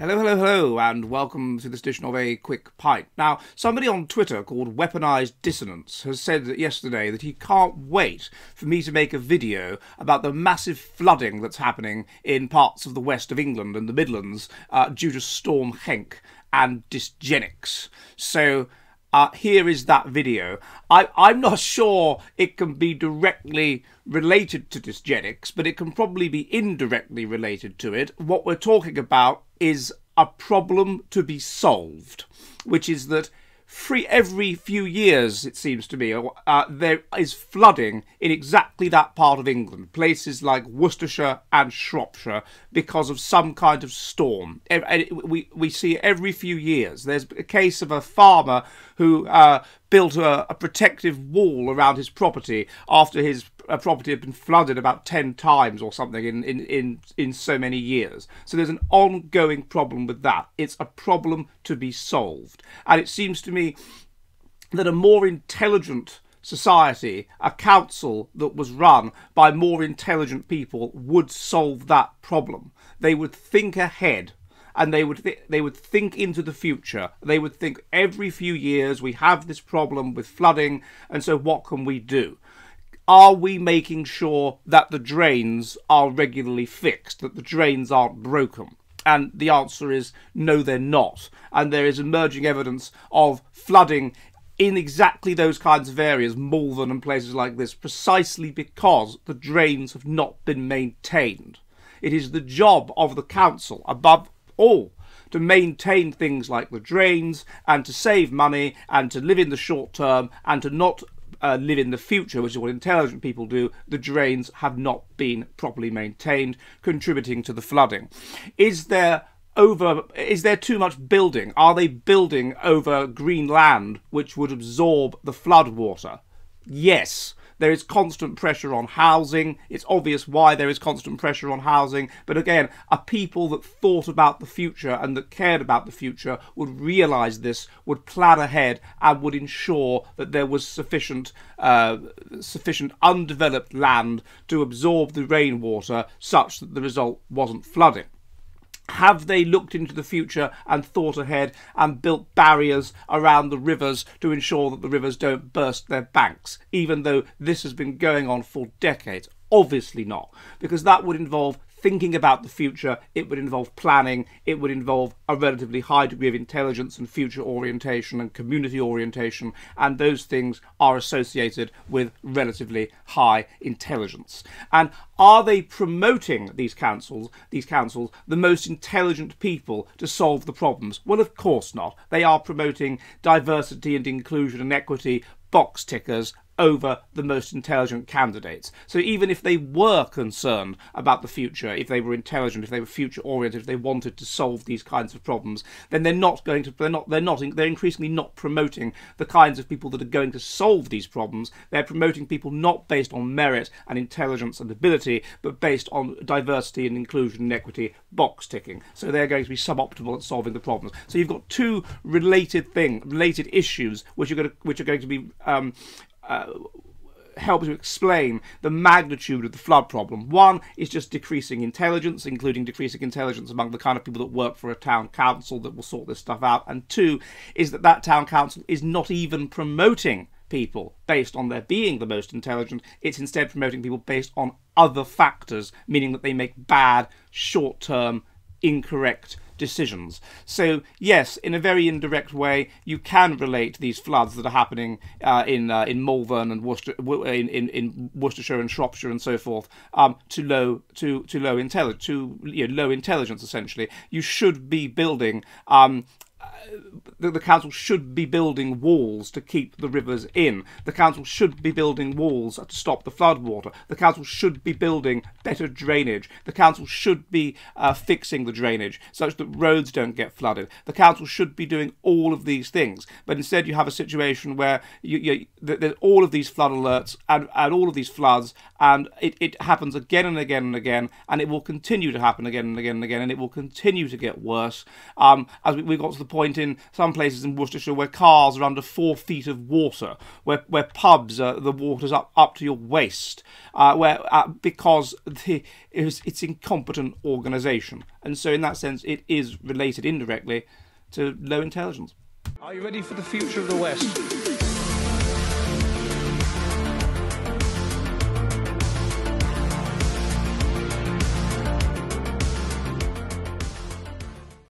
Hello, hello, hello, and welcome to this edition of A Quick Pint. Now, somebody on Twitter called Weaponized Dissonance has said that yesterday that he can't wait for me to make a video about the massive flooding that's happening in parts of the west of England and the Midlands uh, due to Storm Henk and dysgenics. So, uh, here is that video. I, I'm not sure it can be directly related to dysgenics, but it can probably be indirectly related to it. What we're talking about is a problem to be solved, which is that free every few years, it seems to me, uh, there is flooding in exactly that part of England, places like Worcestershire and Shropshire, because of some kind of storm. We, we see every few years. There's a case of a farmer who uh, built a, a protective wall around his property after his a property had been flooded about 10 times or something in, in, in, in so many years. So there's an ongoing problem with that. It's a problem to be solved. And it seems to me that a more intelligent society, a council that was run by more intelligent people, would solve that problem. They would think ahead and they would th- they would think into the future. They would think every few years we have this problem with flooding, and so what can we do? Are we making sure that the drains are regularly fixed, that the drains aren't broken? And the answer is no, they're not. And there is emerging evidence of flooding in exactly those kinds of areas, Malvern and places like this, precisely because the drains have not been maintained. It is the job of the council, above all, to maintain things like the drains and to save money and to live in the short term and to not uh, live in the future, which is what intelligent people do, the drains have not been properly maintained, contributing to the flooding. Is there over is there too much building? Are they building over green land which would absorb the flood water yes there is constant pressure on housing. It's obvious why there is constant pressure on housing. But again, a people that thought about the future and that cared about the future would realise this, would plan ahead, and would ensure that there was sufficient, uh, sufficient undeveloped land to absorb the rainwater, such that the result wasn't flooding. Have they looked into the future and thought ahead and built barriers around the rivers to ensure that the rivers don't burst their banks, even though this has been going on for decades? Obviously not, because that would involve thinking about the future, it would involve planning, it would involve a relatively high degree of intelligence and future orientation and community orientation, and those things are associated with relatively high intelligence. And are they promoting these councils, these councils, the most intelligent people to solve the problems? Well, of course not. They are promoting diversity and inclusion and equity box tickers over the most intelligent candidates. So even if they were concerned about the future, if they were intelligent, if they were future oriented, if they wanted to solve these kinds of problems, then they're not going to they're not they're not they're increasingly not promoting the kinds of people that are going to solve these problems. They're promoting people not based on merit and intelligence and ability, but based on diversity and inclusion and equity box ticking. So they're going to be suboptimal at solving the problems. So you've got two related thing related issues which are going to which are going to be um, uh, help to explain the magnitude of the flood problem. One is just decreasing intelligence, including decreasing intelligence among the kind of people that work for a town council that will sort this stuff out. And two is that that town council is not even promoting people based on their being the most intelligent. It's instead promoting people based on other factors, meaning that they make bad, short term, incorrect decisions. So, yes, in a very indirect way, you can relate these floods that are happening uh, in uh, in Malvern and Worcester, in, in, in, Worcestershire and Shropshire and so forth um, to low to to low intelligence to you know, low intelligence. Essentially, you should be building um, the, the, council should be building walls to keep the rivers in. The council should be building walls to stop the floodwater. The council should be building better drainage. The council should be uh, fixing the drainage such that roads don't get flooded. The council should be doing all of these things. But instead, you have a situation where you, you, there's all of these flood alerts and, and all of these floods, and it, it happens again and again and again, and it will continue to happen again and again and again, and it will continue to get worse um, as we, we got to the point point in some places in Worcestershire where cars are under four feet of water, where where pubs are, the water's up up to your waist, uh, where uh, because the, it's, it's incompetent organisation, and so in that sense it is related indirectly to low intelligence. Are you ready for the future of the West?